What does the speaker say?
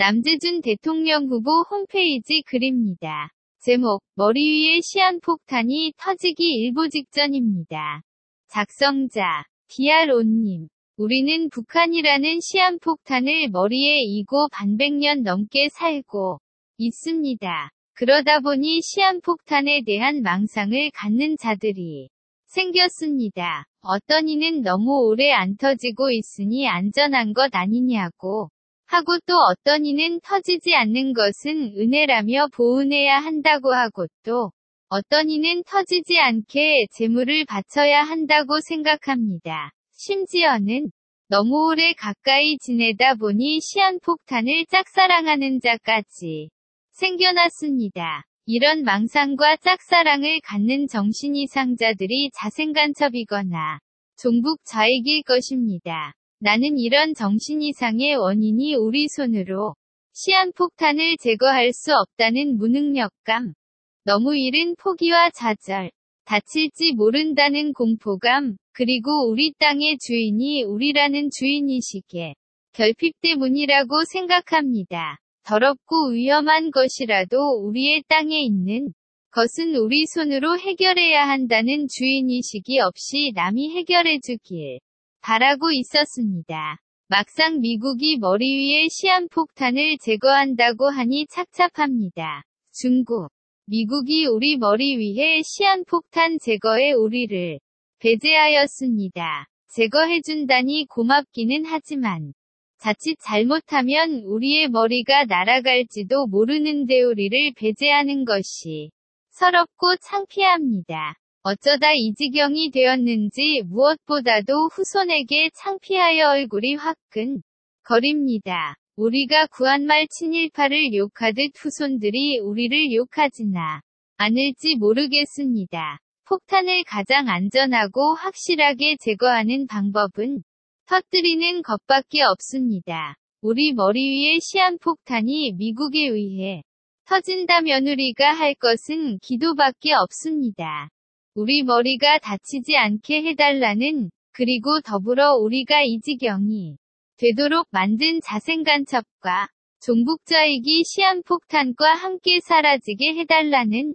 남재준 대통령 후보 홈페이지 글입니다. 제목, 머리 위에 시한폭탄이 터지기 일보 직전입니다. 작성자, DRO님. 우리는 북한이라는 시한폭탄을 머리에 이고 반백년 넘게 살고 있습니다. 그러다 보니 시한폭탄에 대한 망상을 갖는 자들이 생겼습니다. 어떤 이는 너무 오래 안 터지고 있으니 안전한 것 아니냐고 하고 또 어떤 이는 터지지 않는 것은 은혜라며 보은해야 한다고 하고 또 어떤 이는 터지지 않게 재물을 바쳐야 한다고 생각합니다. 심지어는 너무 오래 가까이 지내다 보니 시한폭탄을 짝사랑하는 자까지 생겨났습니다. 이런 망상과 짝사랑을 갖는 정신이상자들이 자생간첩이거나 종북 좌익일 것입니다. 나는 이런 정신 이상의 원인이 우리 손으로 시한폭탄을 제거할 수 없다는 무능력감, 너무 이른 포기와 좌절, 다칠지 모른다는 공포감, 그리고 우리 땅의 주인이 우리라는 주인이시기에 결핍 때문이라고 생각합니다. 더럽고 위험한 것이라도 우리의 땅에 있는 것은 우리 손으로 해결해야 한다는 주인의식이 없이 남이 해결해 주길 바라고 있었습니다. 막상 미국이 머리 위에 시한폭탄을 제거한다고 하니 착잡합니다. 중국. 미국이 우리 머리 위에 시한폭탄 제거에 우리를 배제하였습니다. 제거해준다니 고맙기는 하지만 자칫 잘못하면 우리의 머리가 날아갈지도 모르는데 우리를 배제하는 것이 서럽고 창피합니다. 어쩌다 이 지경이 되었는지 무엇보다도 후손에게 창피하여 얼굴이 화끈 거립니다. 우리가 구한말 친일파를 욕하듯 후손들이 우리를 욕하지나 않을지 모르겠습니다. 폭탄을 가장 안전하고 확실하게 제거하는 방법은 터뜨리는 것밖에 없습니다. 우리 머리 위에 시한폭탄이 미국에 의해 터진다면 우리가 할 것은 기도밖에 없습니다. 우리 머리가 다치지 않게 해달라는, 그리고 더불어 우리가 이 지경이 되도록 만든 자생간첩과 종북자익이 시한폭탄과 함께 사라지게 해달라는